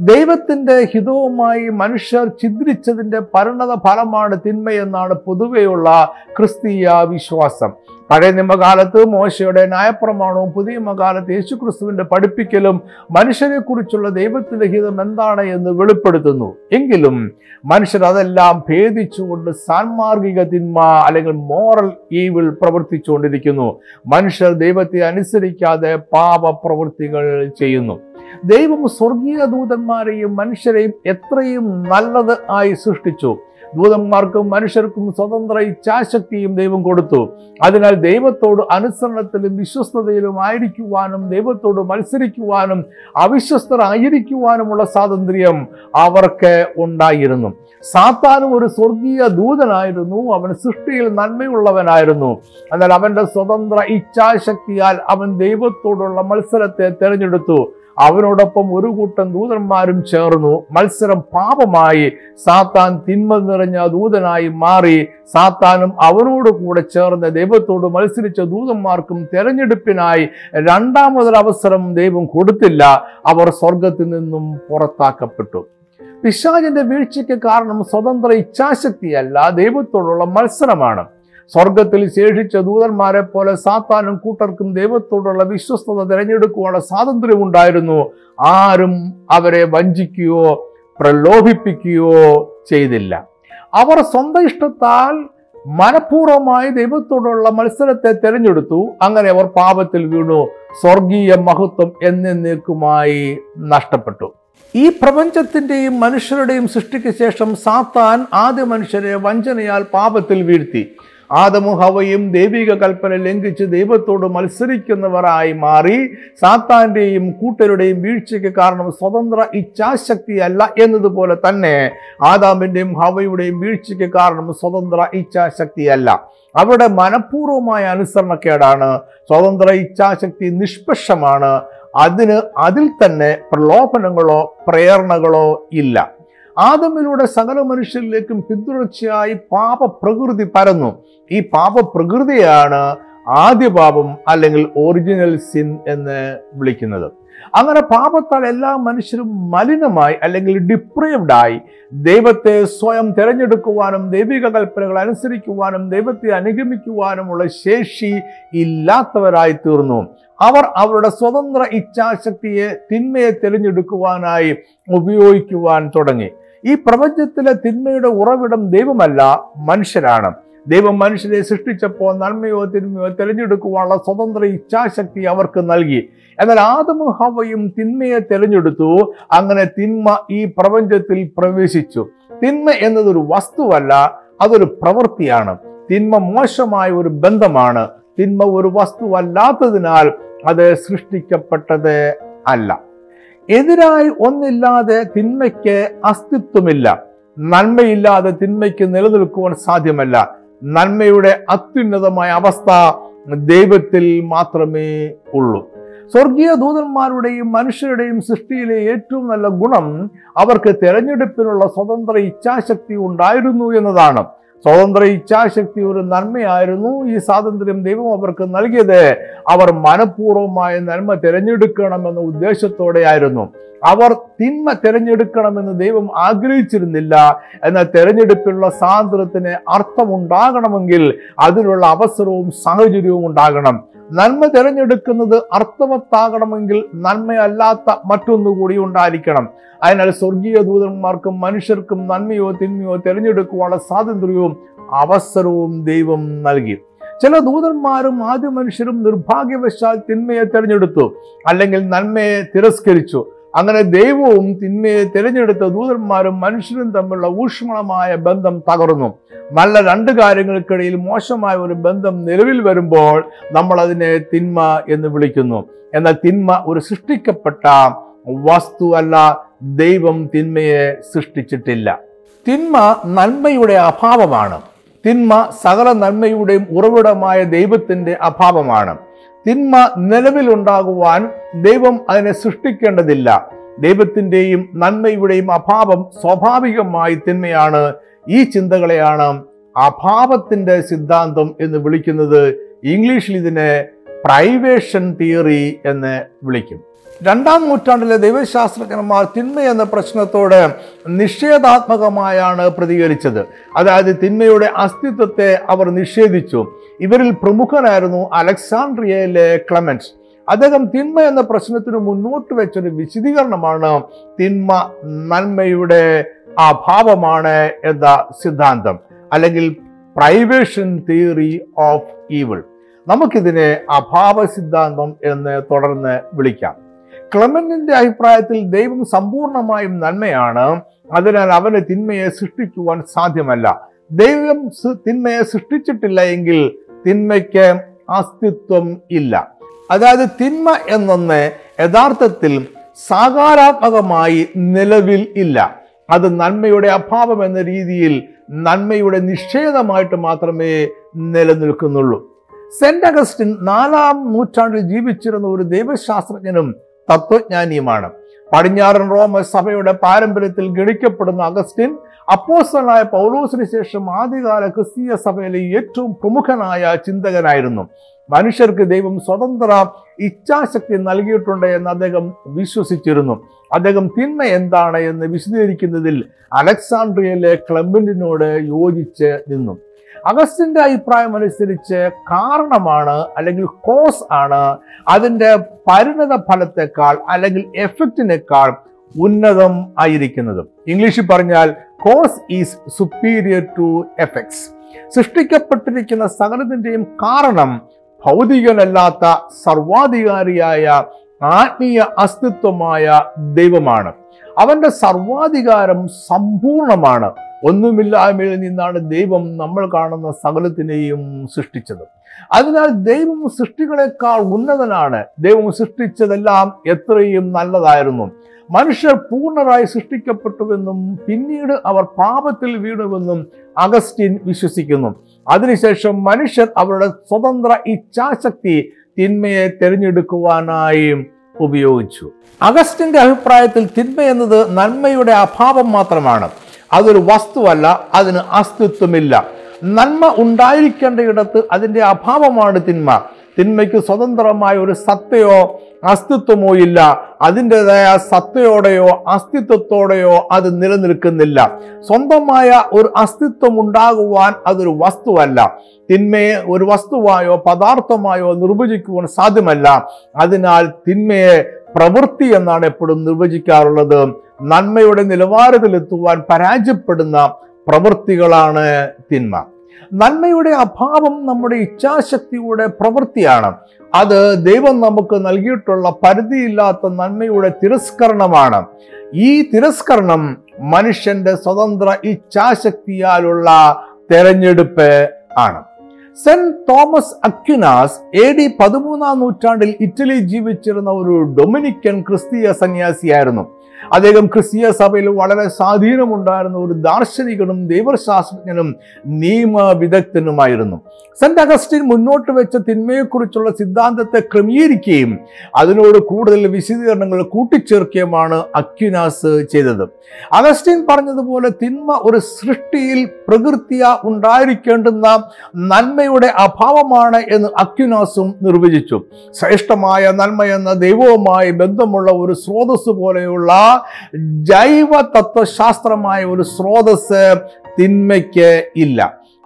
ദൈവത്തിന്റെ ഹിതവുമായി മനുഷ്യർ ചിദ്രിച്ചതിന്റെ പരിണത ഫലമാണ് തിന്മയെന്നാണ് പൊതുവെയുള്ള ക്രിസ്തീയ വിശ്വാസം. പഴയ നിയമകാലത്ത് മോശയുടെ ന്യായപ്രമാണവും പുതിയ നിയമകാലത്ത് യേശുക്രിസ്തുവിന്റെ പഠിപ്പിക്കലും മനുഷ്യരെ കുറിച്ചുള്ള ദൈവത്തിന്റെ ഹിതം എന്താണ് എന്ന് വെളിപ്പെടുത്തുന്നു. എങ്കിലും മനുഷ്യർ അതെല്ലാം ഭേദിച്ചുകൊണ്ട് സാൻമാർഗിക തിന്മ അല്ലെങ്കിൽ മോറൽ ഈവിൽ പ്രവർത്തിച്ചുകൊണ്ടിരിക്കുന്നു. മനുഷ്യർ ദൈവത്തെ അനുസരിക്കാതെ പാപ പ്രവൃത്തികൾ ചെയ്യുന്നു. ദൈവം സ്വർഗീയ ദൂതന്മാരെയും മനുഷ്യരെയും എത്രയും നല്ലത് ആയി സൃഷ്ടിച്ചു. ദൂതന്മാർക്കും മനുഷ്യർക്കും സ്വതന്ത്ര ഇച്ഛാശക്തിയും ദൈവം കൊടുത്തു. അതിനാൽ ദൈവത്തോട് അനുസരണത്തിലും വിശ്വസ്തതയിലും ആയിരിക്കുവാനും ദൈവത്തോട് മത്സരിക്കുവാനും അവിശ്വസ്തരായിരിക്കുവാനുമുള്ള സ്വാതന്ത്ര്യം അവർക്ക് ഉണ്ടായിരുന്നു. സാത്താനും ഒരു സ്വർഗീയ ദൂതനായിരുന്നു. അവൻ സൃഷ്ടിയിൽ നന്മയുള്ളവനായിരുന്നു. എന്നാൽ അവന്റെ സ്വതന്ത്ര ഇച്ഛാശക്തിയാൽ അവൻ ദൈവത്തോടുള്ള മത്സരത്തെ തെരഞ്ഞെടുത്തു. അവനോടൊപ്പം ഒരു കൂട്ടം ദൂതന്മാരും ചേർന്നു. മത്സരം പാപമായി. സാത്താൻ തിന്മ നിറഞ്ഞ ദൂതനായി മാറി. സാത്താനും അവനോട് കൂടെ ചേർന്ന് ദൈവത്തോട് മത്സരിച്ച ദൂതന്മാർക്കും തെരഞ്ഞെടുപ്പിനായി രണ്ടാമതൊരവസരം ദൈവം കൊടുത്തില്ല. അവർ സ്വർഗത്തിൽ നിന്നും പുറത്താക്കപ്പെട്ടു. പിശാചിന്റെ വീഴ്ചയ്ക്ക് കാരണം സ്വതന്ത്ര ഇച്ഛാശക്തിയല്ല ദൈവത്തോടുള്ള മത്സരമാണ്. സ്വർഗത്തിൽ ശേഷിച്ച ദൂതന്മാരെ പോലെ സാത്താനും കൂട്ടർക്കും ദൈവത്തോടുള്ള വിശ്വസ്തത തിരഞ്ഞെടുക്കുവാനുള്ള സ്വാതന്ത്ര്യം ഉണ്ടായിരുന്നു. ആരും അവരെ വഞ്ചിക്കുകയോ പ്രലോഭിപ്പിക്കുകയോ ചെയ്തില്ല. അവർ സ്വന്തം ഇഷ്ടത്താൽ മനഃപൂർവമായി ദൈവത്തോടുള്ള മത്സരത്തെ തിരഞ്ഞെടുത്തു. അങ്ങനെ അവർ പാപത്തിൽ വീണു. സ്വർഗീയ മഹത്വം എന്നേക്കുമായി നഷ്ടപ്പെട്ടു. ഈ പ്രപഞ്ചത്തിന്റെയും മനുഷ്യരുടെയും സൃഷ്ടിക്ക് ശേഷം സാത്താൻ ആദ്യ മനുഷ്യരെ വഞ്ചനയാൽ പാപത്തിൽ വീഴ്ത്തി. ആദമും ഹവയും ദൈവിക കൽപ്പന ലംഘിച്ച് ദൈവത്തോട് മത്സരിക്കുന്നവരായി മാറി സാത്താന്റെയും കൂട്ടരുടെയും വീഴ്ചയ്ക്ക് കാരണം സ്വതന്ത്ര ഇച്ഛാശക്തിയല്ല എന്നതുപോലെ തന്നെ ആദാമിന്റെയും ഹവയുടെയും വീഴ്ചയ്ക്ക് കാരണം സ്വതന്ത്ര ഇച്ഛാശക്തിയല്ല. അവരുടെ മനഃപൂർവമായ അനുസരണക്കേടാണ്. സ്വതന്ത്ര ഇച്ഛാശക്തി നിഷ്പക്ഷമാണ്. അതിന് അതിൽ തന്നെ പ്രലോഭനങ്ങളോ പ്രേരണകളോ ഇല്ല. ആദമിലൂടെ സകല മനുഷ്യരിലേക്കും പിന്തുടർച്ചയായി പാപപ്രകൃതി പരന്നു. ഈ പാപപ്രകൃതിയാണ് ആദ്യ പാപം അല്ലെങ്കിൽ ഒറിജിനൽ സിൻ എന്ന് വിളിക്കുന്നത്. അങ്ങനെ പാപത്താൽ എല്ലാ മനുഷ്യരും മലിനമായി അല്ലെങ്കിൽ ഡിപ്രൈവ്ഡ് ആയി. ദൈവത്തെ സ്വയം തിരഞ്ഞെടുക്കുവാനും ദൈവിക കൽപ്പനകൾ അനുസരിക്കുവാനും ദൈവത്തെ അനുഗമിക്കുവാനുമുള്ള ശേഷി ഇല്ലാത്തവരായി തീർന്നു. അവർ അവരുടെ സ്വതന്ത്ര ഇച്ഛാശക്തിയെ തിന്മയെ തിരഞ്ഞെടുക്കുവാനായി ഉപയോഗിക്കുവാൻ തുടങ്ങി. ഈ പ്രപഞ്ചത്തിലെ തിന്മയുടെ ഉറവിടം ദൈവമല്ല മനുഷ്യരാണ്. ദൈവം മനുഷ്യരെ സൃഷ്ടിച്ചപ്പോൾ നന്മയോ തിന്മയോ തിരഞ്ഞെടുക്കുവാനുള്ള സ്വതന്ത്ര ഇച്ഛാശക്തി അവർക്ക് നൽകി. എന്നാൽ ആദമും ഹവയും തിന്മയെ തിരഞ്ഞെടുത്തു അങ്ങനെ തിന്മ ഈ പ്രപഞ്ചത്തിൽ പ്രവേശിച്ചു. തിന്മ എന്നതൊരു വസ്തുവല്ല അതൊരു പ്രവൃത്തിയാണ്. തിന്മ മോശമായ ഒരു ബന്ധമാണ്. തിന്മ ഒരു വസ്തുവല്ലാത്തതിനാൽ അത് സൃഷ്ടിക്കപ്പെട്ടത് അല്ല. എതിരായി ഒന്നില്ലാതെ തിന്മയ്ക്ക് അസ്തിത്വമില്ല. നന്മയില്ലാതെ തിന്മയ്ക്ക് നിലനിൽക്കുവാൻ സാധ്യമല്ല. നന്മയുടെ അത്യുന്നതമായ അവസ്ഥ ദൈവത്തിൽ മാത്രമേ ഉള്ളൂ. സ്വർഗീയ ദൂതന്മാരുടെയും മനുഷ്യരുടെയും സൃഷ്ടിയിലെ ഏറ്റവും നല്ല ഗുണം അവർക്ക് തിരഞ്ഞെടുപ്പിനുള്ള സ്വതന്ത്ര ഇച്ഛാശക്തി ഉണ്ടായിരുന്നു എന്നതാണ്. സ്വതന്ത്ര ഇച്ഛാശക്തി ഒരു നന്മയായിരുന്നു. ഈ സ്വാതന്ത്ര്യം ദൈവം അവർക്ക് നൽകിയത്. അവർ മനഃപൂർവമായ നന്മ തിരഞ്ഞെടുക്കണമെന്ന ഉദ്ദേശത്തോടെയായിരുന്നു. അവർ തിന്മ തിരഞ്ഞെടുക്കണമെന്ന് ദൈവം ആഗ്രഹിച്ചിരുന്നില്ല. എന്ന തിരഞ്ഞെടുപ്പിലുള്ള സ്വാതന്ത്ര്യത്തിന് അർത്ഥമുണ്ടാകണമെങ്കിൽ അതിനുള്ള അവസരവും സാഹചര്യവും ഉണ്ടാകണം. നന്മ തിരഞ്ഞെടുക്കുന്നത് അർത്ഥവത്താകണമെങ്കിൽ നന്മയല്ലാത്ത മറ്റൊന്നുകൂടി ഉണ്ടായിരിക്കണം. അതിനാൽ സ്വർഗീയ ദൂതന്മാർക്കും മനുഷ്യർക്കും നന്മയോ തിന്മയോ തിരഞ്ഞെടുക്കുവാനുള്ള സ്വാതന്ത്ര്യവും അവസരവും ദൈവം നൽകി. ചില ദൂതന്മാരും ആദ്യ മനുഷ്യരും നിർഭാഗ്യവശാൽ തിന്മയെ തിരഞ്ഞെടുത്തു. അല്ലെങ്കിൽ നന്മയെ തിരസ്കരിച്ചു. അങ്ങനെ ദൈവവും തിന്മയെ തിരഞ്ഞെടുത്ത ദൂതന്മാരും മനുഷ്യരും തമ്മിലുള്ള ഊഷ്മളമായ ബന്ധം തകർന്നു. നല്ല രണ്ട് കാര്യങ്ങൾക്കിടയിൽ മോശമായ ഒരു ബന്ധം നിലവിൽ വരുമ്പോൾ നമ്മൾ അതിനെ തിന്മ എന്ന് വിളിക്കുന്നു. എന്നാൽ തിന്മ ഒരു സൃഷ്ടിക്കപ്പെട്ട വസ്തു അല്ല ദൈവം തിന്മയെ സൃഷ്ടിച്ചിട്ടില്ല. തിന്മ നന്മയുടെ അഭാവമാണ്. തിന്മ സകല നന്മയുടെയും ഉറവിടമായ ദൈവത്തിന്റെ അഭാവമാണ്. തിന്മ നിലവിലുണ്ടാകുവാൻ ദൈവം അതിനെ സൃഷ്ടിക്കേണ്ടതില്ല. ദൈവത്തിന്റെയും നന്മയുടെയും അഭാവം സ്വാഭാവികമായി തിന്മയാണ്. ഈ ചിന്തകളെയാണ് അഭാവത്തിന്റെ സിദ്ധാന്തം എന്ന് വിളിക്കുന്നത്. ഇംഗ്ലീഷിൽ ഇതിനെ പ്രൈവേഷൻ തിയറി എന്ന് വിളിക്കും. രണ്ടാം നൂറ്റാണ്ടിലെ ദൈവശാസ്ത്രജ്ഞന്മാർ തിന്മ എന്ന പ്രശ്നത്തോട് നിഷേധാത്മകമായാണ് പ്രതികരിച്ചത്. അതായത് തിന്മയുടെ അസ്തിത്വത്തെ അവർ നിഷേധിച്ചു. ഇവരിൽ പ്രമുഖനായിരുന്നു അലക്സാണ്ട്രിയയിലെ ക്ലമൻസ്. അദ്ദേഹം തിന്മ എന്ന പ്രശ്നത്തിന് മുന്നോട്ട് വെച്ചൊരു വിശദീകരണമാണ് തിന്മ നന്മയുടെ അഭാവമാണ് എന്ന സിദ്ധാന്തം. അല്ലെങ്കിൽ പ്രൈവേഷൻ തിയറി ഓഫ് ഈവിൾ. നമുക്കിതിനെ അഭാവ സിദ്ധാന്തം എന്ന് തുടർന്ന് വിളിക്കാം. ക്ലമന്റിന്റെ അഭിപ്രായത്തിൽ ദൈവം സമ്പൂർണമായും നന്മയാണ്. അതിനാൽ അവന് തിന്മയെ സൃഷ്ടിക്കുവാൻ സാധ്യമല്ല. ദൈവം തിന്മയെ സൃഷ്ടിച്ചിട്ടില്ല എങ്കിൽ തിന്മയ്ക്ക് അസ്തിത്വം ഇല്ല. അതായത് തിന്മ എന്നൊന്ന് യഥാർത്ഥത്തിൽ സാകാരാത്മകമായി നിലവിൽ ഇല്ല. അത് നന്മയുടെ അഭാവം എന്ന രീതിയിൽ നന്മയുടെ നിഷേധമായിട്ട് മാത്രമേ നിലനിൽക്കുന്നുള്ളൂ. സെന്റ് അഗസ്റ്റിൻ നാലാം നൂറ്റാണ്ടിൽ ജീവിച്ചിരുന്ന ഒരു ദൈവശാസ്ത്രജ്ഞനും തത്വജ്ഞാനിയുമാണ്. പടിഞ്ഞാറൻ റോമ സഭയുടെ പാരമ്പര്യത്തിൽ ഗണിക്കപ്പെടുന്ന അഗസ്റ്റിൻ അപ്പോസ്റ്റലായ പൗലോസിന് ശേഷം ആദ്യകാല ക്രിസ്തീയ സഭയിലെ ഏറ്റവും പ്രമുഖനായ ചിന്തകനായിരുന്നു. മനുഷ്യർക്ക് ദൈവം സ്വതന്ത്ര ഇച്ഛാശക്തി നൽകിയിട്ടുണ്ട് എന്ന് അദ്ദേഹം വിശ്വസിച്ചിരുന്നു. അദ്ദേഹം തിന്മ എന്താണ് എന്ന് വിശദീകരിക്കുന്നതിൽ അലക്സാണ്ട്രിയയിലെ ക്ലബിനോട് യോജിച്ച് നിന്നു. അഗസ്റ്റിന്റെ അഭിപ്രായം അനുസരിച്ച് കാരണമാണ് അല്ലെങ്കിൽ കോസ് ആണ് അതിന്റെ പരിണത ഫലത്തെക്കാൾ അല്ലെങ്കിൽ എഫക്റ്റിനേക്കാൾ ഉന്നതം ആയിരിക്കുന്നത്. ഇംഗ്ലീഷിൽ പറഞ്ഞാൽ cause is superior to effects സൃഷ്ടിക്കപ്പെട്ടിരിക്കുന്ന സകലത്തിന്റെയും കാരണം ഭൗതികനല്ലാത്ത സർവാധികാരിയായ ആത്മീയ അസ്തിത്വമായ ദൈവമാണ്. അവന്റെ സർവാധികാരം സമ്പൂർണമാണ്. ഒന്നുമില്ലായ്മയിൽ നിന്നാണ് ദൈവം നമ്മൾ കാണുന്ന സകലത്തിനെയും സൃഷ്ടിച്ചത്. അതിനാൽ ദൈവം സൃഷ്ടികളെക്കാൾ ഉന്നതനാണ്. ദൈവം സൃഷ്ടിച്ചതെല്ലാം എത്രയും നല്ലതായിരുന്നു. മനുഷ്യർ പൂർണരായി സൃഷ്ടിക്കപ്പെട്ടുവെന്നും പിന്നീട് അവർ പാപത്തിൽ വീണുവെന്നും അഗസ്റ്റിൻ വിശ്വസിക്കുന്നു. അതിനുശേഷം മനുഷ്യർ അവരുടെ സ്വതന്ത്ര ഇച്ഛാശക്തി തിന്മയെ തിരഞ്ഞെടുക്കുവാനായി ഉപയോഗിച്ചു. അഗസ്റ്റിന്റെ അഭിപ്രായത്തിൽ തിന്മ എന്നത് നന്മയുടെ അഭാവം മാത്രമാണ്. അതൊരു വസ്തുവല്ല അതിന് അസ്തിത്വമില്ല. നന്മ ഉണ്ടായിരിക്കേണ്ടയിടത്ത് അതിന്റെ അഭാവമാണ് തിന്മ. തിന്മയ്ക്ക് സ്വതന്ത്രമായ ഒരു സത്തയോ അസ്തിത്വമോ ഇല്ല. അതിന്റെതായ സത്തയോടെയോ അസ്തിത്വത്തോടെയോ അത് നിലനിൽക്കുന്നില്ല. സ്വന്തമായ ഒരു അസ്തിത്വം ഉണ്ടാകുവാൻ അതൊരു വസ്തുവല്ല. തിന്മയെ ഒരു വസ്തുവായോ പദാർത്ഥമായോ നിർവചിക്കുവാൻ സാധ്യമല്ല. അതിനാൽ തിന്മയെ പ്രവൃത്തി എന്നാണ് എപ്പോഴും നിർവചിക്കാറുള്ളത്. നന്മയുടെ നിലവാരത്തിലെത്തുവാൻ പരാജയപ്പെടുന്ന പ്രവൃത്തികളാണ് തിന്മ. നന്മയുടെ അഭാവം നമ്മുടെ ഇച്ഛാശക്തിയുടെ പ്രവൃത്തിയാണ്. അത് ദൈവം നമുക്ക് നൽകിയിട്ടുള്ള പരിധിയില്ലാത്ത നന്മയുടെ തിരസ്കരണമാണ്. ഈ തിരസ്കരണം മനുഷ്യന്റെ സ്വതന്ത്ര ഇച്ഛാശക്തിയാലുള്ള തെരഞ്ഞെടുപ്പ് ആണ്. Saint Thomas Aquinas A D പതിമൂന്നാം നൂറ്റാണ്ടിൽ ഇറ്റലി ജീവിച്ചിരുന്ന ഒരു ഡൊമിനിക്കൻ ക്രിസ്തീയ സന്യാസിയായിരുന്നു. അദ്ദേഹം ക്രിസ്തീയ സഭയിൽ വളരെ സ്വാധീനമുണ്ടായിരുന്ന ഒരു ദാർശനികനും ദൈവശാസ്ത്രജ്ഞനും നിയമ വിദഗ്ധനുമായിരുന്നു സെന്റ് അഗസ്റ്റിൻ മുന്നോട്ട് വെച്ച തിന്മയെക്കുറിച്ചുള്ള സിദ്ധാന്തത്തെ ക്രമീകരിക്കുകയും അതിനോട് കൂടുതൽ വിശദീകരണങ്ങൾ കൂട്ടിച്ചേർക്കുകയുമാണ് അക്യുനാസ് ചെയ്തത്. അഗസ്റ്റിൻ പറഞ്ഞതുപോലെ തിന്മ ഒരു സൃഷ്ടിയിൽ പ്രകൃതിയ ഉണ്ടായിരിക്കേണ്ടുന്ന നന്മയുടെ അഭാവമാണ് എന്ന് അക്യുനാസും നിർവചിച്ചു. ശ്രേഷ്ഠമായ നന്മ എന്ന ദൈവവുമായി ബന്ധമുള്ള ഒരു സ്രോതസ് പോലെയുള്ള ജൈവ തത്വശാസ്ത്രമായ ഒരു സ്രോതസ് തിന്മയ്ക്ക് ഇല്ല.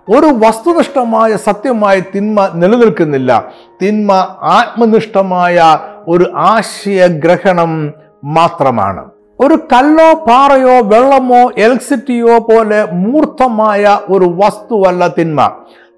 ഒരു വസ്തുനിഷ്ഠമായ സത്യമായ തിന്മ നിലനിൽക്കുന്നില്ല. തിന്മ ആത്മനിഷ്ഠമായ ഒരു ആശയഗ്രഹണം മാത്രമാണ്. ഒരു കല്ലോ പാറയോ വെള്ളമോ എലക്ട്രിസിറ്റിയോ പോലെ മൂർത്തമായ ഒരു വസ്തുവല്ല തിന്മ.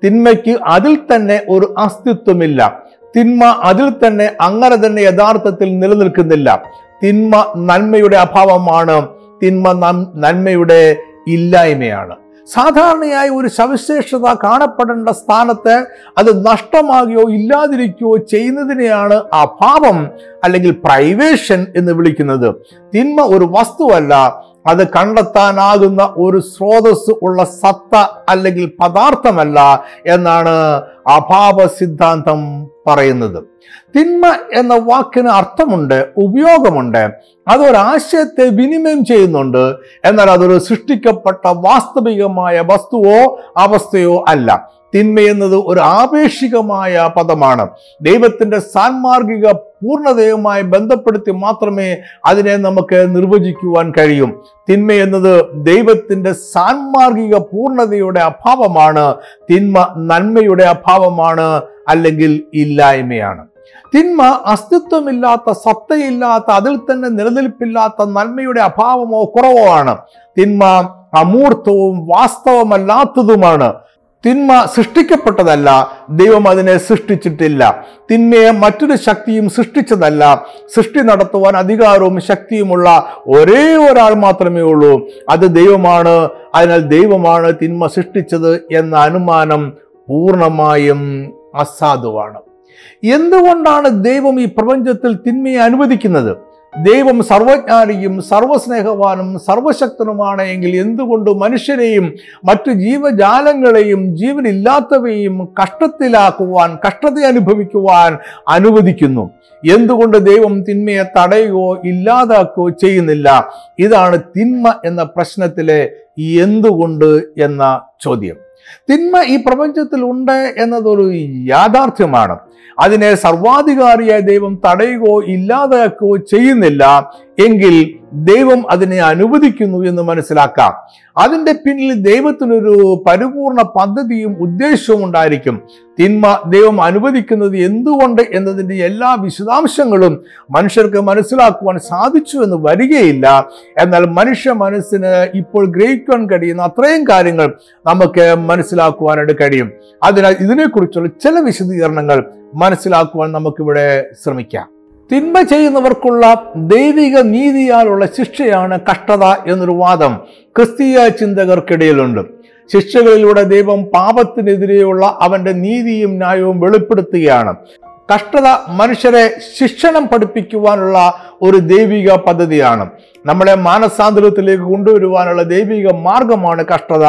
തിന്മയ്ക്ക് അതിൽ തന്നെ ഒരു അസ്തിത്വമില്ല. തിന്മ അതിൽ തന്നെ അങ്ങനെ തന്നെ യഥാർത്ഥത്തിൽ നിലനിൽക്കുന്നില്ല. തിന്മ നന്മയുടെ അഭാവമാണ് തിന്മ നന്മയുടെ ഇല്ലായ്മയാണ്. സാധാരണയായി ഒരു സവിശേഷത കാണപ്പെടേണ്ട സ്ഥാനത്ത് അത് നഷ്ടമാകുകയോ ഇല്ലാതിരിക്കുകയോ ചെയ്യുന്നതിനെയാണ് അഭാവം അല്ലെങ്കിൽ പ്രൈവേഷൻ എന്ന് വിളിക്കുന്നത്. തിന്മ ഒരു വസ്തുവല്ല അത് കണ്ടെത്താനാകുന്ന ഒരു സ്രോതസ് ഉള്ള സത്ത അല്ലെങ്കിൽ പദാർത്ഥമല്ല എന്നാണ് അഭാവ സിദ്ധാന്തം പറയുന്നത്. തിന്മ എന്ന വാക്കിന് അർത്ഥമുണ്ട് ഉപയോഗമുണ്ട്. അതൊരാശയത്തെ വിനിമയം ചെയ്യുന്നുണ്ട്. എന്നാൽ അതൊരു സൃഷ്ടിക്കപ്പെട്ട വാസ്തവികമായ വസ്തുവോ അവസ്ഥയോ അല്ല. തിന്മ എന്നത് ഒരു ആപേക്ഷികമായ പദമാണ്. ദൈവത്തിന്റെ സാൻമാർഗിക പൂർണതയുമായി ബന്ധപ്പെടുത്തി മാത്രമേ അതിനെ നമുക്ക് നിർവചിക്കുവാൻ കഴിയും. തിന്മ എന്നത് ദൈവത്തിന്റെ സാൻമാർഗിക പൂർണതയുടെ അഭാവമാണ്. തിന്മ നന്മയുടെ അഭാവമാണ് അല്ലെങ്കിൽ ഇല്ലായ്മയാണ്. തിന്മ അസ്തിത്വമില്ലാത്ത സത്തയില്ലാത്ത അതിൽ തന്നെ നിലനിൽപ്പില്ലാത്ത നന്മയുടെ അഭാവമോ കുറവോ ആണ്. തിന്മ അമൂർത്തവും വാസ്തവമല്ലാത്തതുമാണ്. തിന്മ സൃഷ്ടിക്കപ്പെട്ടതല്ല ദൈവം അതിനെ സൃഷ്ടിച്ചിട്ടില്ല. തിന്മയെ മറ്റൊരു ശക്തിയും സൃഷ്ടിച്ചതല്ല. സൃഷ്ടി നടത്തുവാൻ അധികാരവും ശക്തിയുമുള്ള ഒരേ ഒരാൾ മാത്രമേ ഉള്ളൂ. അത് ദൈവമാണ്. അതിനാൽ ദൈവമാണ് തിന്മ സൃഷ്ടിച്ചത് എന്ന അനുമാനം പൂർണമായും അസാധുവാണ്. എന്തുകൊണ്ടാണ് ദൈവം ഈ പ്രപഞ്ചത്തിൽ തിന്മയെ അനുവദിക്കുന്നത്? ദൈവം സർവജ്ഞാനിയും സർവസ്നേഹവാനും സർവശക്തനുമാണ് എങ്കിൽ എന്തുകൊണ്ട് മനുഷ്യരെയും മറ്റു ജീവജാലങ്ങളെയും ജീവനില്ലാത്തവയും കഷ്ടത്തിലാക്കുവാൻ കഷ്ടത അനുഭവിക്കുവാൻ അനുവദിക്കുന്നു? എന്തുകൊണ്ട് ദൈവം തിന്മയെ തടയുകയോ ഇല്ലാതാക്കുകയോ ചെയ്യുന്നില്ല? ഇതാണ് തിന്മ എന്ന പ്രശ്നത്തിലെ എന്തുകൊണ്ട് എന്ന ചോദ്യം. തിന്മ ഈ പ്രപഞ്ചത്തിൽ ഉണ്ട് എന്നതൊരു യാഥാർത്ഥ്യമാണ്. അതിനെ സർവാധികാരിയായ ദൈവം തടയുകയോ ഇല്ലാതാക്കുകയോ ചെയ്യുന്നില്ല. എങ്കിൽ ദൈവം അതിനെ അനുവദിക്കുന്നു എന്ന് മനസ്സിലാക്കാം. അതിന്റെ പിന്നിൽ ദൈവത്തിനൊരു പരിപൂർണ പദ്ധതിയും ഉദ്ദേശവും ഉണ്ടായിരിക്കും. തിന്മ ദൈവം അനുവദിക്കുന്നത് എന്തുകൊണ്ട് എന്നതിന്റെ എല്ലാ വിശദാംശങ്ങളും മനുഷ്യർക്ക് മനസ്സിലാക്കുവാൻ സാധിച്ചു എന്ന് വരികയില്ല. എന്നാൽ മനുഷ്യ മനസ്സിന് ഇപ്പോൾ ഗ്രഹിക്കുവാൻ കഴിയുന്ന അത്രയും കാര്യങ്ങൾ നമുക്ക് മനസ്സിലാക്കുവാനായിട്ട് കഴിയും. അതിനാൽ ഇതിനെക്കുറിച്ചുള്ള ചില വിശദീകരണങ്ങൾ മനസ്സിലാക്കുവാൻ നമുക്കിവിടെ ശ്രമിക്കാം. തിന്മ ചെയ്യുന്നവർക്കുള്ള ദൈവിക നീതിയാലുള്ള ശിക്ഷയാണ് കഷ്ടത എന്നൊരു വാദം ക്രിസ്തീയ ചിന്തകർക്കിടയിലുണ്ട്. ശിക്ഷകളിലൂടെ ദൈവം പാപത്തിനെതിരെയുള്ള അവന്റെ നീതിയും ന്യായവും വെളിപ്പെടുത്തുകയാണ്. കഷ്ടത മനുഷ്യരെ ശിക്ഷണം പഠിപ്പിക്കുവാനുള്ള ഒരു ദൈവിക പദ്ധതിയാണ്. നമ്മളെ മാനസാന്തരത്തിലേക്ക് കൊണ്ടുവരുവാനുള്ള ദൈവിക മാർഗമാണ് കഷ്ടത.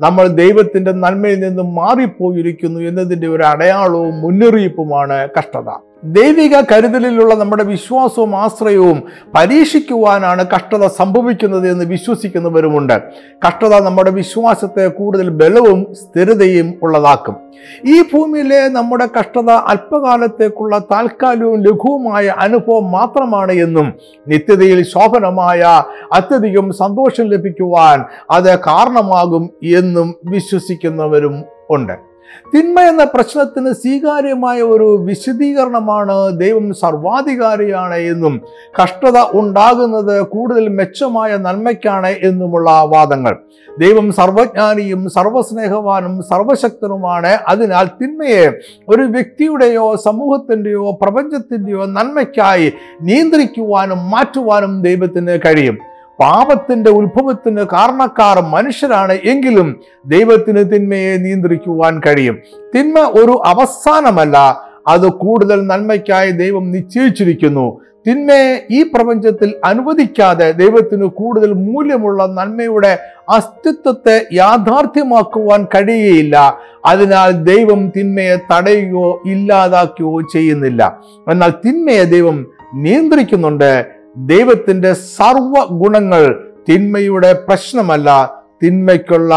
നമ്മൾ ദൈവത്തിന്റെ നന്മയിൽ നിന്നും മാറിപ്പോയിരിക്കുന്നു എന്നതിന്റെ ഒരു അടയാളവും മുന്നറിയിപ്പുമാണ് കഷ്ടത. ദൈവിക കരുതലിലുള്ള നമ്മുടെ വിശ്വാസവും ആശ്രയവും പരീക്ഷിക്കുവാനാണ് കഷ്ടത സംഭവിക്കുന്നത് എന്ന് വിശ്വസിക്കുന്നവരുമുണ്ട്. കഷ്ടത നമ്മുടെ വിശ്വാസത്തെ കൂടുതൽ ബലവും സ്ഥിരതയും ഉള്ളതാക്കും. ഈ ഭൂമിയിലെ നമ്മുടെ കഷ്ടത അല്പകാലത്തേക്കുള്ള താൽക്കാലികവും ലഘുവുമായ അനുഭവം മാത്രമാണ് എന്നും നിത്യതയിൽ ശോഭനമായ അത്യധികം സന്തോഷം ലഭിക്കുവാൻ അത് കാരണമാകും എന്നും വിശ്വസിക്കുന്നവരും ഉണ്ട്. തിന്മ എന്ന പ്രശ്നത്തിന് സ്വീകാര്യമായ ഒരു വിശദീകരണമാണ് ദൈവം സർവാധികാരിയാണ് എന്നും കഷ്ടത ഉണ്ടാകുന്നത് കൂടുതൽ മെച്ചമായ നന്മയ്ക്കാണ് എന്നുമുള്ള വാദങ്ങൾ. ദൈവം സർവജ്ഞാനിയും സർവസ്നേഹവാനും സർവശക്തനുമാണ്. അതിനാൽ തിന്മയെ ഒരു വ്യക്തിയുടെയോ സമൂഹത്തിന്റെയോ പ്രപഞ്ചത്തിന്റെയോ നന്മയ്ക്കായി നിയന്ത്രിക്കുവാനും മാറ്റുവാനും ദൈവത്തിന് കഴിയും. പാപത്തിന്റെ ഉത്ഭവത്തിന് കാരണക്കാർ മനുഷ്യരാണ് എങ്കിലും ദൈവത്തിന് തിന്മയെ നിയന്ത്രിക്കുവാൻ കഴിയും. തിന്മ ഒരു അവസാനമല്ല അത് കൂടുതൽ നന്മയ്ക്കായി ദൈവം നിശ്ചയിച്ചിരിക്കുന്നു. തിന്മയെ ഈ പ്രപഞ്ചത്തിൽ അനുവദിക്കാതെ ദൈവത്തിന് കൂടുതൽ മൂല്യമുള്ള നന്മയുടെ അസ്തിത്വത്തെ യാഥാർത്ഥ്യമാക്കുവാൻ കഴിയുകയില്ല. അതിനാൽ ദൈവം തിന്മയെ തടയുകയോ ഇല്ലാതാക്കുകയോ ചെയ്യുന്നില്ല. എന്നാൽ തിന്മയെ ദൈവം നിയന്ത്രിക്കുന്നുണ്ട്. ദൈവത്തിന്റെ സർവ ഗുണങ്ങൾ തിന്മയുടെ പ്രശ്നമല്ല തിന്മയ്ക്കുള്ള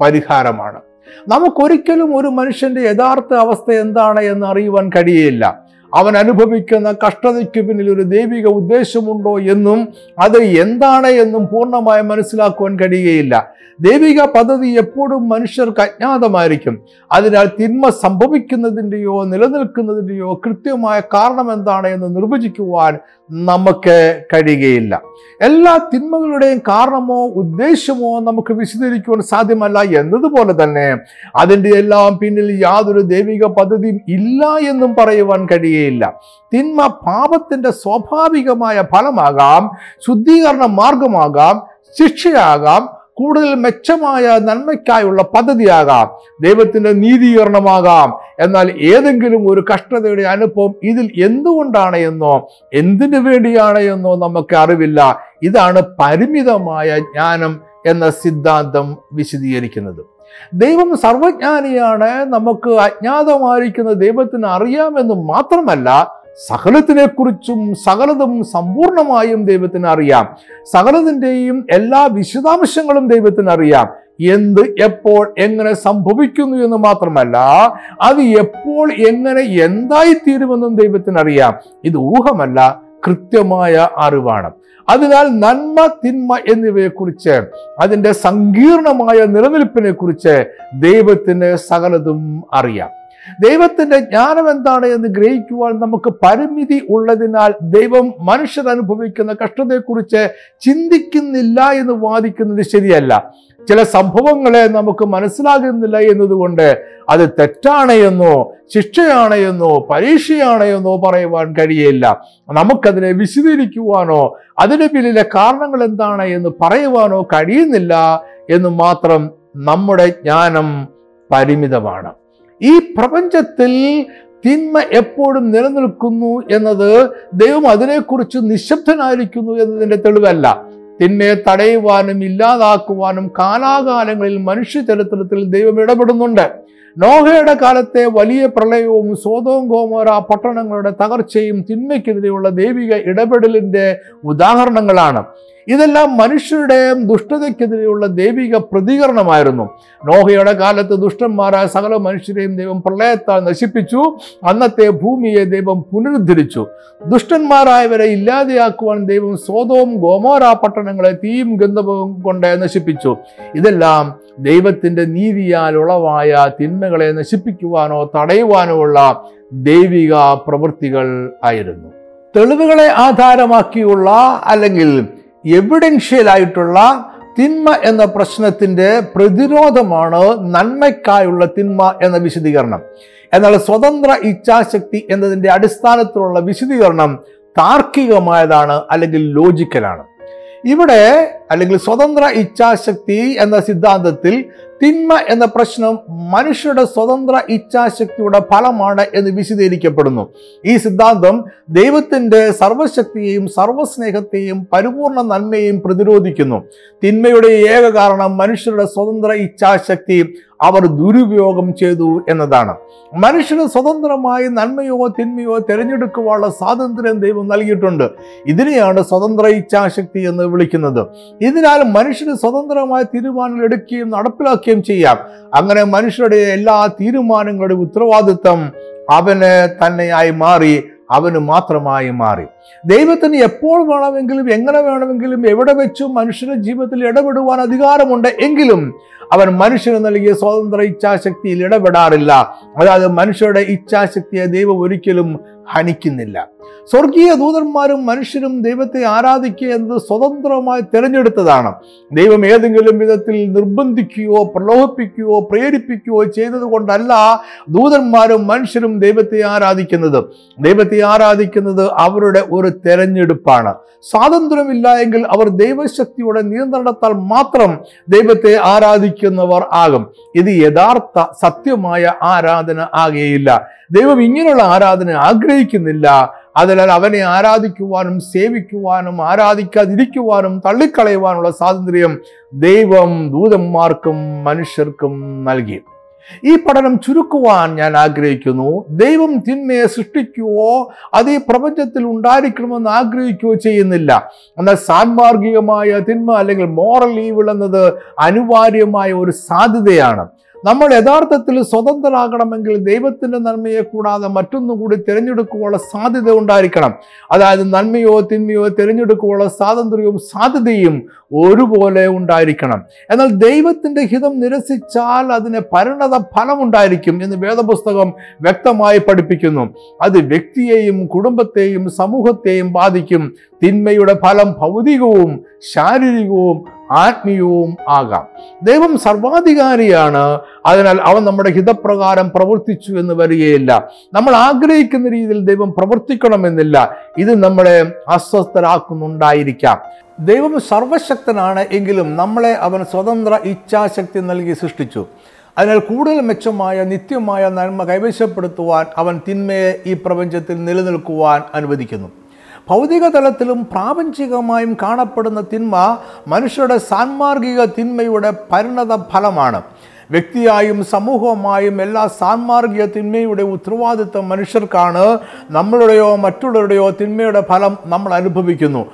പരിഹാരമാണ്. നമുക്കൊരിക്കലും ഒരു മനുഷ്യന്റെ യഥാർത്ഥ അവസ്ഥ എന്താണ് എന്ന് അറിയുവാൻ കഴിയില്ല അവൻ അനുഭവിക്കുന്ന കഷ്ടതയ്ക്ക് പിന്നിൽ ഒരു ദൈവിക ഉദ്ദേശമുണ്ടോ എന്നും അത് എന്താണ് എന്നും പൂർണമായി മനസ്സിലാക്കുവാൻ കഴിയുകയില്ല. ദൈവിക പദ്ധതി എപ്പോഴും മനുഷ്യർക്ക് അജ്ഞാതമായിരിക്കും. അതിനാൽ തിന്മ സംഭവിക്കുന്നതിന്റെയോ നിലനിൽക്കുന്നതിന്റെയോ കൃത്യമായ കാരണം എന്താണ് എന്ന് നിർവചിക്കുവാൻ നമുക്ക് കഴിയുകയില്ല. എല്ലാ തിന്മകളുടെയും കാരണമോ ഉദ്ദേശമോ നമുക്ക് വിശദീകരിക്കുവാൻ സാധ്യമല്ല എന്നതുപോലെ തന്നെ അതിന്റെ എല്ലാം പിന്നിൽ യാതൊരു ദൈവിക പദ്ധതിയും ഇല്ല എന്നും പറയുവാൻ കഴിയുകയില്ല തിന്മ പാപത്തിന്റെ സ്വാഭാവികമായ ഫലമാകാം ശുദ്ധീകരണ മാർഗമാകാം ശിക്ഷയാകാം കൂടുതൽ മെച്ചമായ നന്മയ്ക്കായുള്ള പദ്ധതിയാകാം ദൈവത്തിന്റെ നീതീകരണമാകാം. എന്നാൽ ഏതെങ്കിലും ഒരു കഷ്ടതയുടെ അനുഭവം ഇതിൽ എന്തുകൊണ്ടാണ് എന്നോ എന്തിനു വേണ്ടിയാണ് എന്നോ നമുക്ക് അറിവില്ല. ഇതാണ് പരിമിതമായ ജ്ഞാനം എന്ന സിദ്ധാന്തം വിശദീകരിക്കുന്നത്. ദൈവം സർവജ്ഞാനിയാണ്. നമുക്ക് അജ്ഞാതമായിരിക്കുന്ന ദൈവത്തിന് അറിയാമെന്ന് മാത്രമല്ല സകലത്തിനെക്കുറിച്ചും സകലതും സമ്പൂർണമായും ദൈവത്തിന് അറിയാം. സകലതിന്റെയും എല്ലാ വിശദാംശങ്ങളും ദൈവത്തിന് അറിയാം. എന്ത് എപ്പോൾ എങ്ങനെ സംഭവിക്കുന്നു എന്ന് മാത്രമല്ല അത് എപ്പോൾ എങ്ങനെ എന്തായിത്തീരുമെന്നും ദൈവത്തിന് അറിയാം. ഇത് ഊഹമല്ല കൃത്യമായ അറിവാണ്. അതിനാൽ നന്മ തിന്മ എന്നിവയെക്കുറിച്ച് അതിന്റെ സങ്കീർണമായ നിലനിൽപ്പിനെ കുറിച്ച് ദൈവത്തിന് സകലതും അറിയാം. ദൈവത്തിന്റെ ജ്ഞാനം എന്താണ് എന്ന് ഗ്രഹിക്കുവാൻ നമുക്ക് പരിമിതി ഉള്ളതിനാൽ ദൈവം മനുഷ്യർ അനുഭവിക്കുന്ന കഷ്ടതയെക്കുറിച്ച് ചിന്തിക്കുന്നില്ല എന്ന് വാദിക്കുന്നത് ശരിയല്ല. ചില സംഭവങ്ങളെ നമുക്ക് മനസ്സിലാകുന്നില്ല എന്നതുകൊണ്ട് അത് തെറ്റാണ് എന്നോ ശിക്ഷയാണ് എന്നോ പരീക്ഷയാണ് എന്നോ പറയുവാൻ കഴിയില്ല. നമുക്കതിനെ വിശദീകരിക്കുവാനോ അതിന് പിന്നിലെ കാരണങ്ങൾ എന്താണ് എന്ന് പറയുവാനോ കഴിയുന്നില്ല എന്ന് മാത്രം നമ്മുടെ ജ്ഞാനം പരിമിതമാണ്. ഈ പ്രപഞ്ചത്തിൽ തിന്മ എപ്പോഴും നിലനിൽക്കുന്നു എന്നത് ദൈവം അതിനെക്കുറിച്ച് നിശബ്ദനായിരിക്കുന്നു എന്നതിന്റെ തെളിവല്ല. തിന്മയെ തടയുവാനും ഇല്ലാതാക്കുവാനും കാലാകാലങ്ങളിൽ മനുഷ്യ ചരിത്രത്തിൽ ദൈവം ഇടപെടുന്നുണ്ട്. നോഹയുടെ കാലത്തെ വലിയ പ്രളയവും സോതവും ഗോമോര പട്ടണങ്ങളുടെ തകർച്ചയും തിന്മയ്ക്കെതിരെയുള്ള ദൈവിക ഇടപെടലിന്റെ ഉദാഹരണങ്ങളാണ്. ഇതെല്ലാം മനുഷ്യരുടെ ദുഷ്ടതയ്ക്കെതിരെയുള്ള ദൈവിക പ്രതികരണമായിരുന്നു. നോഹയുടെ കാലത്ത് ദുഷ്ടന്മാരായ സകല മനുഷ്യരെയും ദൈവം പ്രളയത്താൽ നശിപ്പിച്ചു. അന്നത്തെ ഭൂമിയെ ദൈവം പുനരുദ്ധരിച്ചു. ദുഷ്ടന്മാരായവരെ ഇല്ലാതെയാക്കുവാൻ ദൈവം സ്വതവും ഗോമോര പട്ടണങ്ങളെ തീയും ഗന്ധവും കൊണ്ട് നശിപ്പിച്ചു. ഇതെല്ലാം ദൈവത്തിന്റെ നീതിയാൽ ഉളവായ തിന്മകളെ നശിപ്പിക്കുവാനോ തടയുവാനോ ഉള്ള ദൈവിക പ്രവൃത്തികൾ ആയിരുന്നു. തെളിവുകളെ ആധാരമാക്കിയുള്ള അല്ലെങ്കിൽ എവിഡൻഷ്യലായിട്ടുള്ള തിന്മ എന്ന പ്രശ്നത്തിന്റെ പ്രതിരോധമാണ് നന്മയ്ക്കായുള്ള തിന്മ എന്ന വിശദീകരണം. എന്നാൽ സ്വതന്ത്ര ഇച്ഛാശക്തി എന്നതിന്റെ അടിസ്ഥാനത്തിലുള്ള വിശദീകരണം താർക്കികമായതാണ് അല്ലെങ്കിൽ ലോജിക്കലാണ് ഇവിടെ അല്ലെങ്കിൽ സ്വതന്ത്ര ഇച്ഛാശക്തി എന്ന സിദ്ധാന്തത്തിൽ തിന്മ എന്ന പ്രശ്നം മനുഷ്യരുടെ സ്വതന്ത്ര ഇച്ഛാശക്തിയുടെ ഫലമാണ് എന്ന് വിശദീകരിക്കപ്പെടുന്നു. ഈ സിദ്ധാന്തം ദൈവത്തിന്റെ സർവശക്തിയെയും സർവസ്നേഹത്തെയും പരിപൂർണ നന്മയെയും പ്രതിരോധിക്കുന്നു. തിന്മയുടെ ഏക കാരണം മനുഷ്യരുടെ സ്വതന്ത്ര ഇച്ഛാശക്തി അവർ ദുരുപയോഗം ചെയ്തു എന്നതാണ്. മനുഷ്യന് സ്വതന്ത്രമായി നന്മയോ തിന്മയോ തിരഞ്ഞെടുക്കുവാനുള്ള സ്വാതന്ത്ര്യം ദൈവം നൽകിയിട്ടുണ്ട്. ഇതിനെയാണ് സ്വതന്ത്ര ഇച്ഛാശക്തി എന്ന് വിളിക്കുന്നത്. ഇതിനാൽ മനുഷ്യന് സ്വതന്ത്രമായ തീരുമാനങ്ങൾ എടുക്കുകയും നടപ്പിലാക്കുകയും ചെയ്യാം. അങ്ങനെ മനുഷ്യരുടെ എല്ലാ തീരുമാനങ്ങളുടെ ഉത്തരവാദിത്തം അവന് തന്നെയായി മാറി അവന് മാത്രമായി മാറി. ദൈവത്തിന് എപ്പോൾ വേണമെങ്കിലും എങ്ങനെ വേണമെങ്കിലും എവിടെ വെച്ചും മനുഷ്യന്റെ ജീവിതത്തിൽ ഇടപെടുവാൻ അധികാരമുണ്ട് എങ്കിലും അവൻ മനുഷ്യന് നൽകിയ സ്വതന്ത്ര ഇച്ഛാശക്തിയിൽ ഇടപെടാറില്ല. അതായത് മനുഷ്യരുടെ ഇച്ഛാശക്തിയെ ദൈവം ഒരിക്കലും ഹനിക്കുന്നില്ല. സ്വർഗീയ ദൂതന്മാരും മനുഷ്യരും ദൈവത്തെ ആരാധിക്കുക എന്നത് സ്വതന്ത്രമായി തിരഞ്ഞെടുത്തതാണ്. ദൈവം ഏതെങ്കിലും വിധത്തിൽ നിർബന്ധിക്കുകയോ പ്രലോഭിപ്പിക്കുകയോ പ്രേരിപ്പിക്കുകയോ ചെയ്തത് കൊണ്ടല്ല ദൂതന്മാരും മനുഷ്യരും ദൈവത്തെ ആരാധിക്കുന്നത്. ദൈവത്തെ ആരാധിക്കുന്നത് അവരുടെ ഒരു തെരഞ്ഞെടുപ്പാണ്. സ്വാതന്ത്ര്യമില്ല എങ്കിൽ അവർ ദൈവശക്തിയുടെ നിയന്ത്രണത്താൽ മാത്രം ദൈവത്തെ ആരാധിക്കുന്നവർ ആകും. ഇത് യഥാർത്ഥ സത്യമായ ആരാധന ആകെയില്ല. ദൈവം ഇങ്ങനെയുള്ള ആരാധന ആഗ്രഹിക്കുന്നില്ല. അതിനാൽ അവനെ ആരാധിക്കുവാനും സേവിക്കുവാനും ആരാധിക്കാതിരിക്കുവാനും തള്ളിക്കളയുവാനുള്ള സ്വാതന്ത്ര്യം ദൈവം ദൂതന്മാർക്കും മനുഷ്യർക്കും നൽകി. ഈ പഠനം ചുരുക്കുവാൻ ഞാൻ ആഗ്രഹിക്കുന്നു. ദൈവം തിന്മയെ സൃഷ്ടിക്കുവോ അത് ഈ പ്രപഞ്ചത്തിൽ ഉണ്ടായിരിക്കണമെന്ന് ആഗ്രഹിക്കുകയോ ചെയ്യുന്നില്ല. എന്നാൽ സാൻമാർഗികമായ തിന്മ അല്ലെങ്കിൽ മോറൽ ഈവിൾ എന്നത് അനിവാര്യമായ ഒരു സാധ്യതയാണ്. നമ്മൾ യഥാർത്ഥത്തിൽ സ്വതന്ത്രരാകണമെങ്കിൽ ദൈവത്തിന്റെ നന്മയെ കൂടാതെ മറ്റൊന്നും കൂടി തിരഞ്ഞെടുക്കുവാനുള്ള സാധ്യത ഉണ്ടായിരിക്കണം. അതായത് നന്മയോ തിന്മയോ തിരഞ്ഞെടുക്കുവാനുള്ള സ്വാതന്ത്ര്യവും സാധ്യതയും ഒരുപോലെ ഉണ്ടായിരിക്കണം. എന്നാൽ ദൈവത്തിന്റെ ഹിതം നിരസിച്ചാൽ അതിന് പരിണത ഫലം ഉണ്ടായിരിക്കും എന്ന് വേദപുസ്തകം വ്യക്തമായി പഠിപ്പിക്കുന്നു. അത് വ്യക്തിയെയും കുടുംബത്തെയും സമൂഹത്തെയും ബാധിക്കും. തിന്മയുടെ ഫലം ഭൗതികവും ശാരീരികവും ആത്മീയവും ആകാം. ദൈവം സർവാധികാരിയാണ്. അതിനാൽ അവൻ നമ്മുടെ ഹിതപ്രകാരം പ്രവർത്തിച്ചു എന്ന് വരികയില്ല. നമ്മൾ ആഗ്രഹിക്കുന്ന രീതിയിൽ ദൈവം പ്രവർത്തിക്കണമെന്നില്ല. ഇത് നമ്മളെ അസ്വസ്ഥരാക്കുന്നുണ്ടായിരിക്കാം. ദൈവം സർവശക്തനാണ് എങ്കിലും നമ്മളെ അവൻ സ്വതന്ത്ര ഇച്ഛാശക്തി നൽകി സൃഷ്ടിച്ചു. അതിനാൽ കൂടുതൽ മെച്ചമായ നിത്യമായ നന്മ കൈവശപ്പെടുത്തുവാൻ അവൻ തിന്മയെ ഈ പ്രപഞ്ചത്തിൽ നിലനിൽക്കുവാൻ അനുവദിക്കുന്നു. ഭൗതിക തലത്തിലും പ്രാപഞ്ചികമായും കാണപ്പെടുന്ന തിന്മ മനുഷ്യരുടെ സാൻമാർഗിക തിന്മയുടെ പരിണത ഫലമാണ്. വ്യക്തിയായും സമൂഹമായും എല്ലാ സാൻമാർഗിക തിന്മയുടെ ഉത്തരവാദിത്വം മനുഷ്യർക്കാണ്. നമ്മളുടെയോ മറ്റുള്ളവരുടെയോ തിന്മയുടെ ഫലം നമ്മൾ അനുഭവിക്കുന്നു.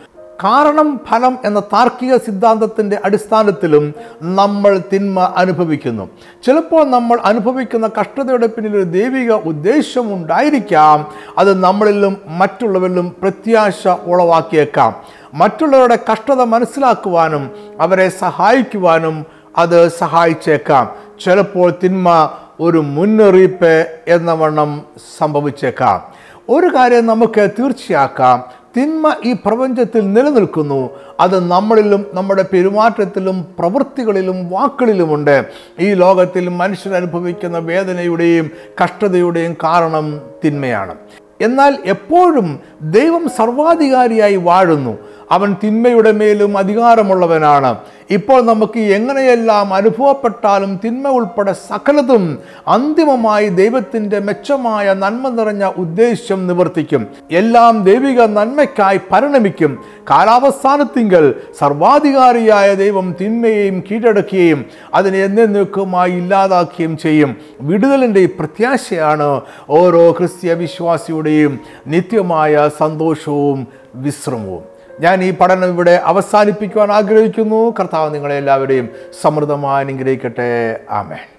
കാരണം ഫലം എന്ന താർക്കിക സിദ്ധാന്തത്തിന്റെ അടിസ്ഥാനത്തിലും നമ്മൾ തിന്മ അനുഭവിക്കുന്നു. ചിലപ്പോൾ നമ്മൾ അനുഭവിക്കുന്ന കഷ്ടതയുടെ പിന്നിൽ ഒരു ദൈവിക ഉദ്ദേശം ഉണ്ടായിരിക്കാം അത് നമ്മളിലും മറ്റുള്ളവരിലും പ്രത്യാശ ഉളവാക്കിയേക്കാം. മറ്റുള്ളവരുടെ കഷ്ടത മനസ്സിലാക്കുവാനും അവരെ സഹായിക്കുവാനും അത് സഹായിച്ചേക്കാം. ചിലപ്പോൾ തിന്മ ഒരു മുന്നറിയിപ്പ് എന്ന വണ്ണം സംഭവിച്ചേക്കാം. ഒരു കാര്യം നമുക്ക് തീർച്ചയാക്കാം. തിന്മ ഈ പ്രപഞ്ചത്തിൽ നിലനിൽക്കുന്നു. അത് നമ്മളിലും നമ്മുടെ പെരുമാറ്റത്തിലും പ്രവൃത്തികളിലും വാക്കുകളിലുമുണ്ട്. ഈ ലോകത്തിൽ മനുഷ്യർ അനുഭവിക്കുന്ന വേദനയുടെയും കഷ്ടതയുടെയും കാരണം തിന്മയാണ്. എന്നാൽ എപ്പോഴും ദൈവം സർവാധികാരിയായി വാഴുന്നു. അവൻ തിന്മയുടെ മേലും അധികാരമുള്ളവനാണ്. ഇപ്പോൾ നമുക്ക് എങ്ങനെയെല്ലാം അനുഭവപ്പെട്ടാലും തിന്മ ഉൾപ്പെടെ സകലതും അന്തിമമായി ദൈവത്തിന്റെ മെച്ചമായ നന്മ നിറഞ്ഞ ഉദ്ദേശ്യം നിവർത്തിക്കും. എല്ലാം ദൈവിക നന്മയ്ക്കായി പരിണമിക്കും. കാലാവസ്ഥാനത്തിങ്കൽ സർവാധികാരിയായ ദൈവം തിന്മയെയും കീഴടക്കുകയും അതിനെ എന്നേക്കുമായി ഇല്ലാതാക്കുകയും ചെയ്യും. വിടുതലിന്റെ പ്രത്യാശയാണ് ഓരോ ക്രിസ്ത്യ വിശ്വാസിയുടെയും നിത്യമായ സന്തോഷവും വിശ്രമവും. ഞാൻ ഈ പഠനം ഇവിടെ അവസാനിപ്പിക്കുവാൻ ആഗ്രഹിക്കുന്നു. കർത്താവ് നിങ്ങളെ എല്ലാവരെയും സമൃദ്ധമായി അനുഗ്രഹിക്കട്ടെ. ആമേൻ.